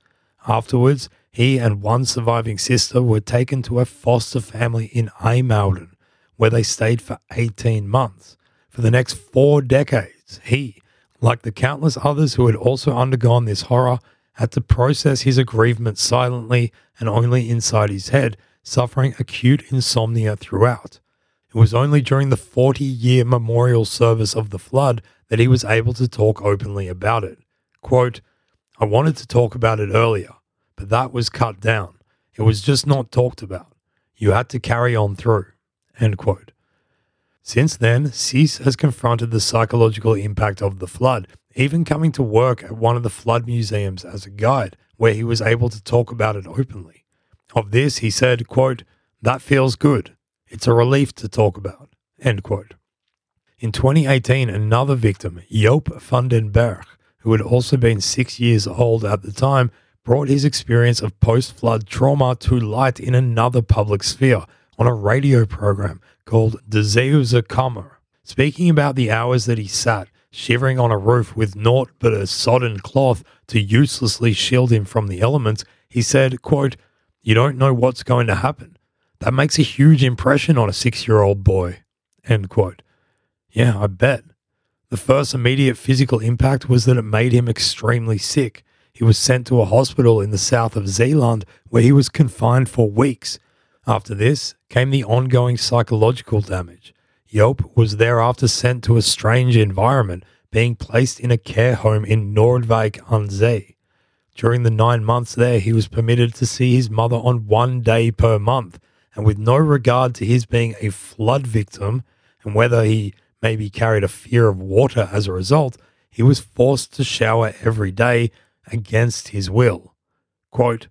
Afterwards, he and one surviving sister were taken to a foster family in IJmuiden, where they stayed for 18 months. For the next four decades, he, like the countless others who had also undergone this horror, had to process his aggrievement silently and only inside his head, suffering acute insomnia throughout. It was only during the 40 year memorial service of the flood that he was able to talk openly about it. Quote, I wanted to talk about it earlier, but that was cut down. It was just not talked about. You had to carry on through. End quote. Since then, Cease has confronted the psychological impact of the flood, even coming to work at one of the flood museums as a guide, where he was able to talk about it openly. Of this, he said, quote, That feels good. It's a relief to talk about. End quote. In 2018, another victim, Joop van den Berg, who had also been six years old at the time, brought his experience of post flood trauma to light in another public sphere on a radio program called De Zeeuwse Kamer, speaking about the hours that he sat, shivering on a roof with naught but a sodden cloth to uselessly shield him from the elements. He said, quote, You don't know what's going to happen. That makes a huge impression on a six year old boy. End quote. Yeah, I bet. The first immediate physical impact was that it made him extremely sick. He was sent to a hospital in the south of Zeeland where he was confined for weeks. After this came the ongoing psychological damage. Joop was thereafter sent to a strange environment, being placed in a care home in Noordwijk aan Zee. During the nine months there, he was permitted to see his mother on one day per month, and with no regard to his being a flood victim and whether he maybe carried a fear of water as a result, he was forced to shower every day against his will. Quote,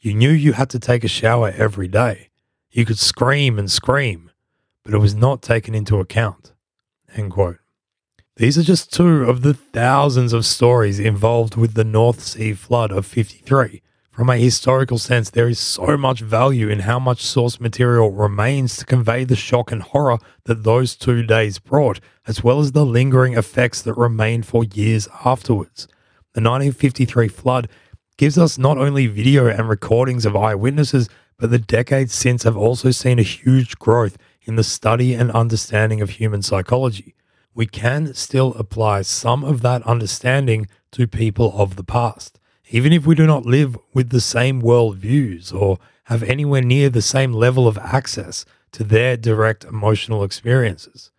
You knew you had to take a shower every day. You could scream and scream, but it was not taken into account. End quote. These are just two of the thousands of stories involved with the North Sea flood of 53. From a historical sense, there is so much value in how much source material remains to convey the shock and horror that those two days brought, as well as the lingering effects that remain for years afterwards. The 1953 flood gives us not only video and recordings of eyewitnesses, but the decades since have also seen a huge growth in the study and understanding of human psychology. We can still apply some of that understanding to people of the past, even if we do not live with the same worldviews or have anywhere near the same level of access to their direct emotional experiences.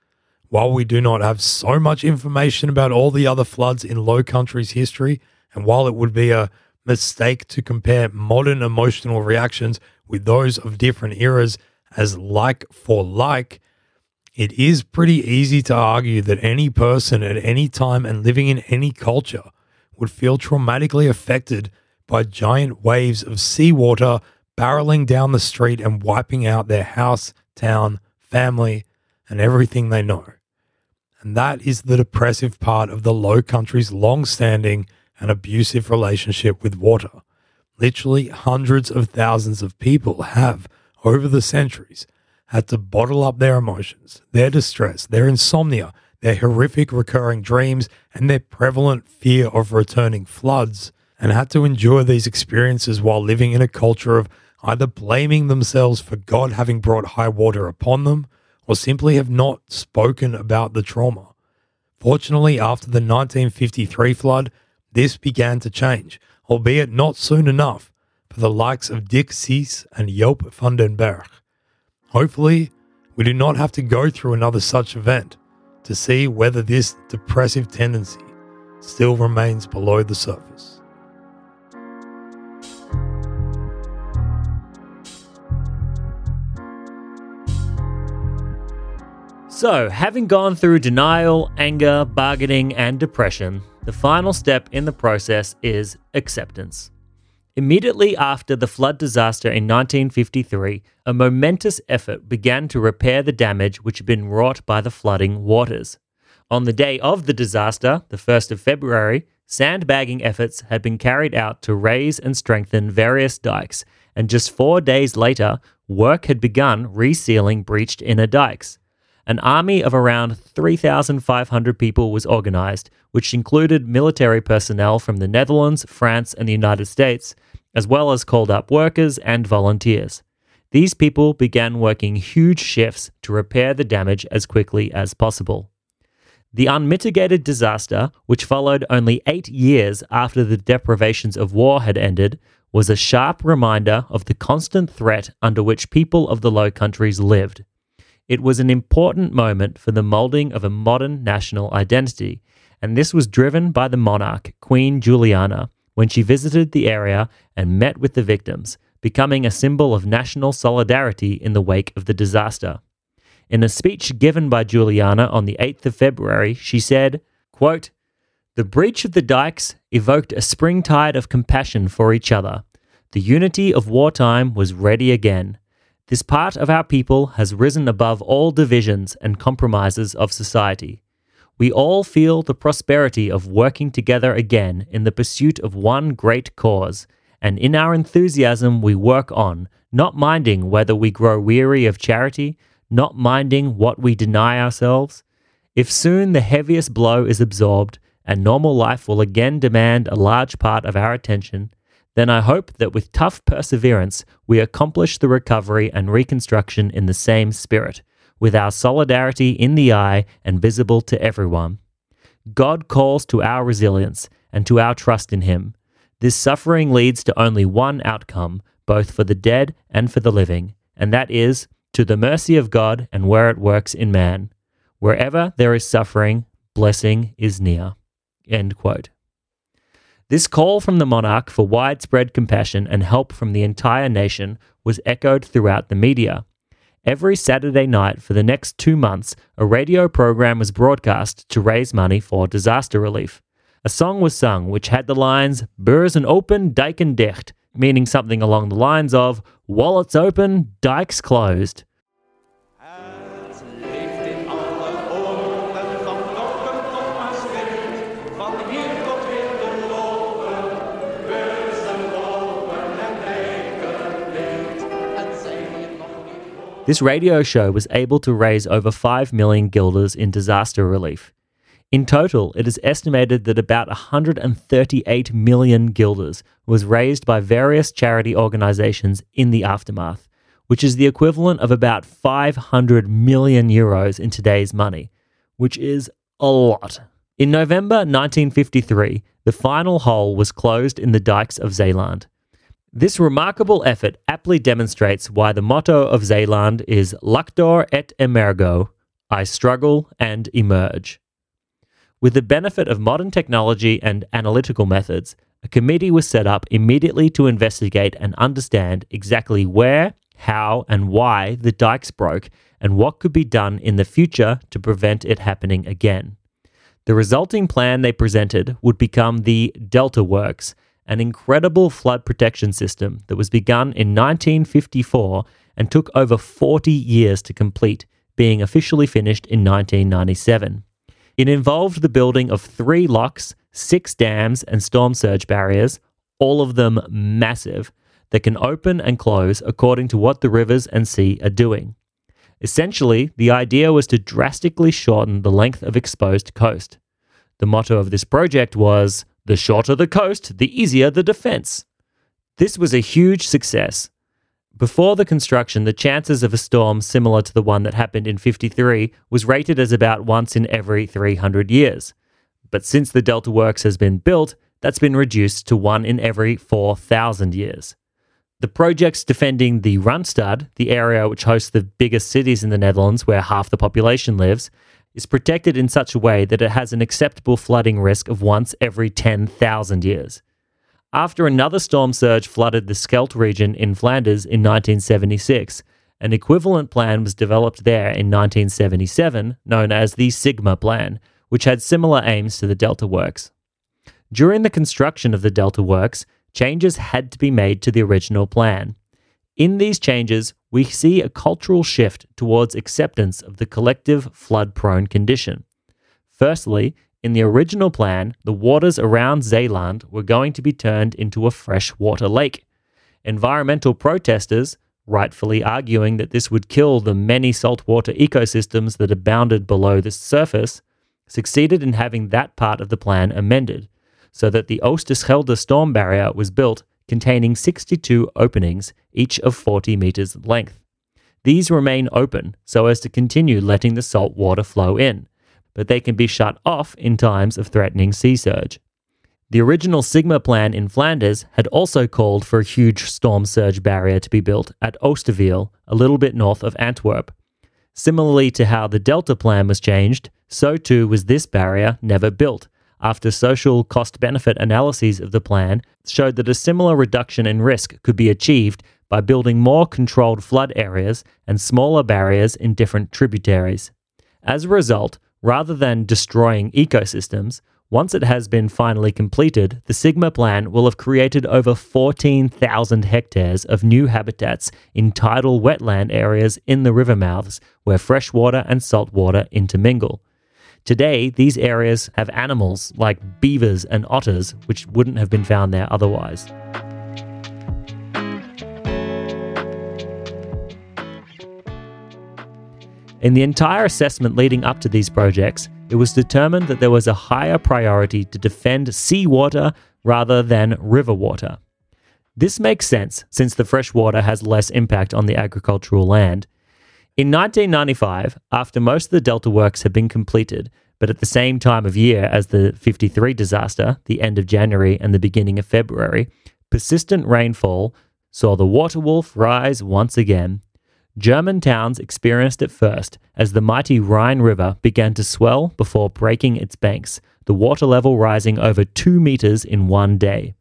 While we do not have so much information about all the other floods in Low Country's history, and while it would be a mistake to compare modern emotional reactions with those of different eras as like for like, it is pretty easy to argue that any person at any time and living in any culture would feel traumatically affected by giant waves of seawater barreling down the street and wiping out their house, town, family, and everything they know. And that is the depressive part of the Low Country's long standing and abusive relationship with water. Literally, hundreds of thousands of people have, over the centuries, had to bottle up their emotions, their distress, their insomnia, their horrific recurring dreams, and their prevalent fear of returning floods, and had to endure these experiences while living in a culture of either blaming themselves for God having brought high water upon them or simply have not spoken about the trauma. Fortunately, after the 1953 flood, this began to change, albeit not soon enough for the likes of Dick Cease and Joop van den Berg. Hopefully, we do not have to go through another such event to see whether this depressive tendency still remains below the surface. So, having gone through denial, anger, bargaining, and depression, the final step in the process is acceptance. Immediately after the flood disaster in 1953, a momentous effort began to repair the damage which had been wrought by the flooding waters. On the day of the disaster, the 1st of February, sandbagging efforts had been carried out to raise and strengthen various dikes, and just four days later, work had begun resealing breached inner dikes an army of around 3,500 people was organized, which included military personnel from the Netherlands, France, and the United States, as well as called up workers and volunteers. These people began working huge shifts to repair the damage as quickly as possible. The unmitigated disaster, which followed only eight years after the deprivations of war had ended, was a sharp reminder of the constant threat under which people of the Low Countries lived. It was an important moment for the moulding of a modern national identity, and this was driven by the monarch, Queen Juliana, when she visited the area and met with the victims, becoming a symbol of national solidarity in the wake of the disaster. In a speech given by Juliana on the 8th of February, she said, quote, The breach of the dikes evoked a springtide of compassion for each other. The unity of wartime was ready again. This part of our people has risen above all divisions and compromises of society. We all feel the prosperity of working together again in the pursuit of one great cause, and in our enthusiasm we work on, not minding whether we grow weary of charity, not minding what we deny ourselves. If soon the heaviest blow is absorbed, and normal life will again demand a large part of our attention, then I hope that with tough perseverance we accomplish the recovery and reconstruction in the same spirit, with our solidarity in the eye and visible to everyone. God calls to our resilience and to our trust in Him. This suffering leads to only one outcome, both for the dead and for the living, and that is to the mercy of God and where it works in man. Wherever there is suffering, blessing is near. End quote. This call from the monarch for widespread compassion and help from the entire nation was echoed throughout the media. Every Saturday night for the next two months, a radio program was broadcast to raise money for disaster relief. A song was sung which had the lines Beurzen open, dijken dicht, meaning something along the lines of Wallets open, dikes closed. This radio show was able to raise over 5 million guilders in disaster relief. In total, it is estimated that about 138 million guilders was raised by various charity organizations in the aftermath, which is the equivalent of about 500 million euros in today's money, which is a lot. In November 1953, the final hole was closed in the dikes of Zeeland. This remarkable effort aptly demonstrates why the motto of Zeeland is Luctor et emergo, I struggle and emerge. With the benefit of modern technology and analytical methods, a committee was set up immediately to investigate and understand exactly where, how, and why the dikes broke and what could be done in the future to prevent it happening again. The resulting plan they presented would become the Delta Works an incredible flood protection system that was begun in 1954 and took over 40 years to complete, being officially finished in 1997. It involved the building of three locks, six dams, and storm surge barriers, all of them massive, that can open and close according to what the rivers and sea are doing. Essentially, the idea was to drastically shorten the length of exposed coast. The motto of this project was the shorter the coast, the easier the defense. This was a huge success. Before the construction, the chances of a storm similar to the one that happened in 53 was rated as about once in every 300 years. But since the Delta Works has been built, that's been reduced to one in every 4,000 years. The projects defending the Randstad, the area which hosts the biggest cities in the Netherlands where half the population lives, is protected in such a way that it has an acceptable flooding risk of once every 10,000 years. After another storm surge flooded the Scheldt region in Flanders in 1976, an equivalent plan was developed there in 1977, known as the Sigma Plan, which had similar aims to the Delta Works. During the construction of the Delta Works, changes had to be made to the original plan. In these changes, we see a cultural shift towards acceptance of the collective flood prone condition. Firstly, in the original plan, the waters around Zeeland were going to be turned into a freshwater lake. Environmental protesters, rightfully arguing that this would kill the many saltwater ecosystems that abounded below the surface, succeeded in having that part of the plan amended, so that the Oosterschelde storm barrier was built containing 62 openings, each of 40 meters length. These remain open so as to continue letting the salt water flow in, but they can be shut off in times of threatening sea surge. The original Sigma plan in Flanders had also called for a huge storm surge barrier to be built at Oosterweel, a little bit north of Antwerp. Similarly to how the Delta plan was changed, so too was this barrier never built, after social cost benefit analyses of the plan showed that a similar reduction in risk could be achieved by building more controlled flood areas and smaller barriers in different tributaries. As a result, rather than destroying ecosystems, once it has been finally completed, the Sigma plan will have created over 14,000 hectares of new habitats in tidal wetland areas in the river mouths where freshwater and saltwater intermingle. Today, these areas have animals like beavers and otters, which wouldn't have been found there otherwise. In the entire assessment leading up to these projects, it was determined that there was a higher priority to defend seawater rather than river water. This makes sense since the fresh water has less impact on the agricultural land. In 1995, after most of the Delta works had been completed, but at the same time of year as the 53 disaster, the end of January and the beginning of February, persistent rainfall saw the water wolf rise once again German towns experienced it first as the mighty Rhine River began to swell before breaking its banks, the water level rising over two meters in one day.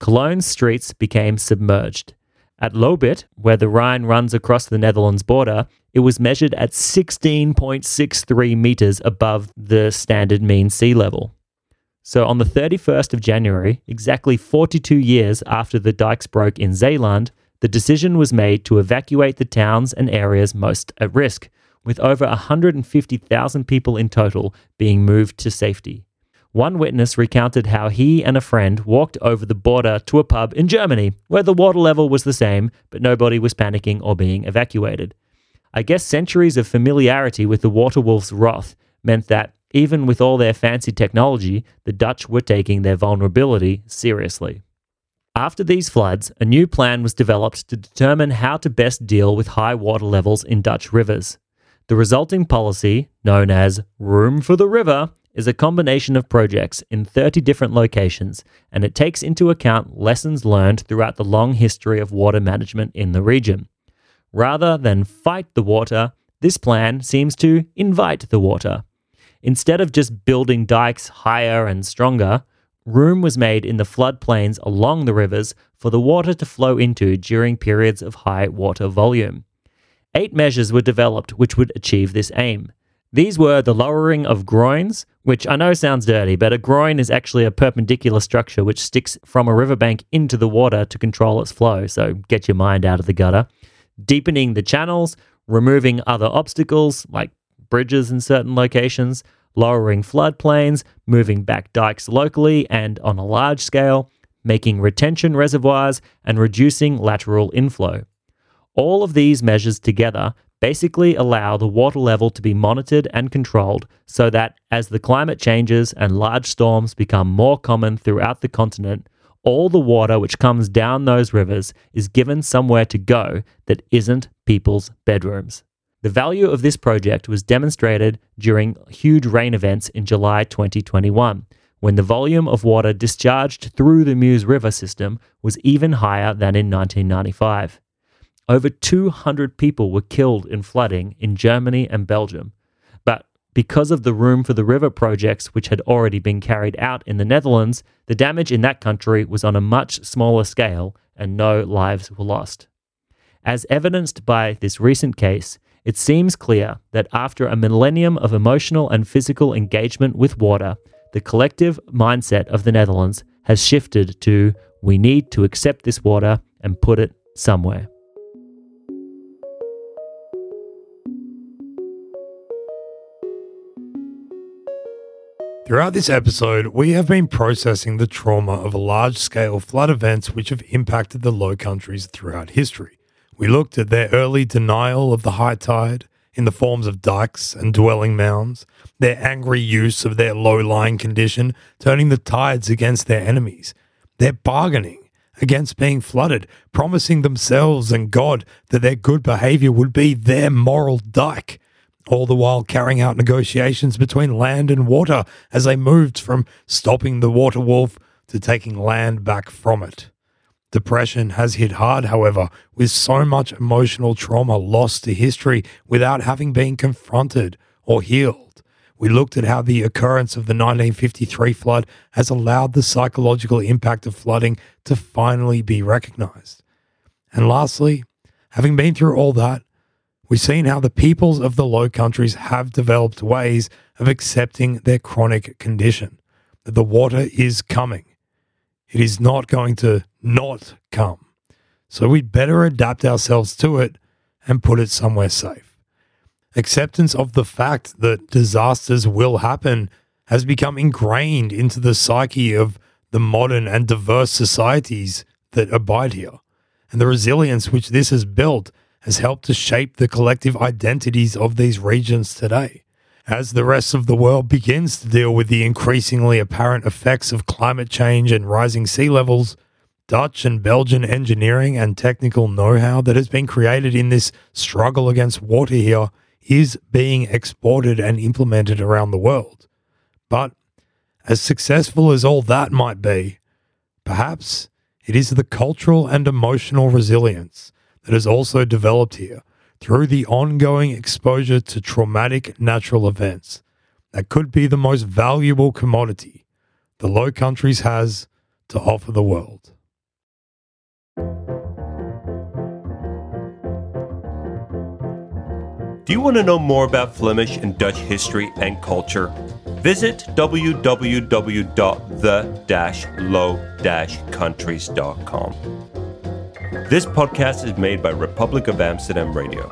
Cologne's streets became submerged. At Lobith, where the Rhine runs across the Netherlands border, it was measured at 16.63 meters above the standard mean sea level. So on the 31st of January, exactly 42 years after the dikes broke in Zeeland, the decision was made to evacuate the towns and areas most at risk, with over 150,000 people in total being moved to safety. One witness recounted how he and a friend walked over the border to a pub in Germany, where the water level was the same, but nobody was panicking or being evacuated. I guess centuries of familiarity with the water wolf's wrath meant that, even with all their fancy technology, the Dutch were taking their vulnerability seriously. After these floods, a new plan was developed to determine how to best deal with high water levels in Dutch rivers. The resulting policy, known as Room for the River, is a combination of projects in 30 different locations, and it takes into account lessons learned throughout the long history of water management in the region. Rather than fight the water, this plan seems to invite the water. Instead of just building dikes higher and stronger, room was made in the floodplains along the rivers for the water to flow into during periods of high water volume. Eight measures were developed which would achieve this aim. These were the lowering of groins, which I know sounds dirty, but a groin is actually a perpendicular structure which sticks from a riverbank into the water to control its flow, so get your mind out of the gutter. Deepening the channels, removing other obstacles like bridges in certain locations, lowering floodplains, moving back dikes locally and on a large scale, making retention reservoirs, and reducing lateral inflow. All of these measures together basically allow the water level to be monitored and controlled so that as the climate changes and large storms become more common throughout the continent, all the water which comes down those rivers is given somewhere to go that isn't people's bedrooms. The value of this project was demonstrated during huge rain events in July 2021, when the volume of water discharged through the Meuse River system was even higher than in 1995. Over 200 people were killed in flooding in Germany and Belgium. But because of the Room for the River projects, which had already been carried out in the Netherlands, the damage in that country was on a much smaller scale and no lives were lost. As evidenced by this recent case, it seems clear that after a millennium of emotional and physical engagement with water, the collective mindset of the Netherlands has shifted to we need to accept this water and put it somewhere. Throughout this episode, we have been processing the trauma of large scale flood events which have impacted the Low Countries throughout history. We looked at their early denial of the high tide in the forms of dikes and dwelling mounds, their angry use of their low lying condition, turning the tides against their enemies, their bargaining against being flooded, promising themselves and God that their good behavior would be their moral dike, all the while carrying out negotiations between land and water as they moved from stopping the water wolf to taking land back from it. Depression has hit hard, however, with so much emotional trauma lost to history without having been confronted or healed. We looked at how the occurrence of the 1953 flood has allowed the psychological impact of flooding to finally be recognized. And lastly, having been through all that, we've seen how the peoples of the Low Countries have developed ways of accepting their chronic condition, that the water is coming. It is not going to not come. So we'd better adapt ourselves to it and put it somewhere safe. Acceptance of the fact that disasters will happen has become ingrained into the psyche of the modern and diverse societies that abide here. And the resilience which this has built has helped to shape the collective identities of these regions today. As the rest of the world begins to deal with the increasingly apparent effects of climate change and rising sea levels, Dutch and Belgian engineering and technical know how that has been created in this struggle against water here is being exported and implemented around the world. But as successful as all that might be, perhaps it is the cultural and emotional resilience that has also developed here through the ongoing exposure to traumatic natural events that could be the most valuable commodity the Low Countries has to offer the world. Do you want to know more about Flemish and Dutch history and culture? Visit www.the-low-countries.com. This podcast is made by Republic of Amsterdam Radio.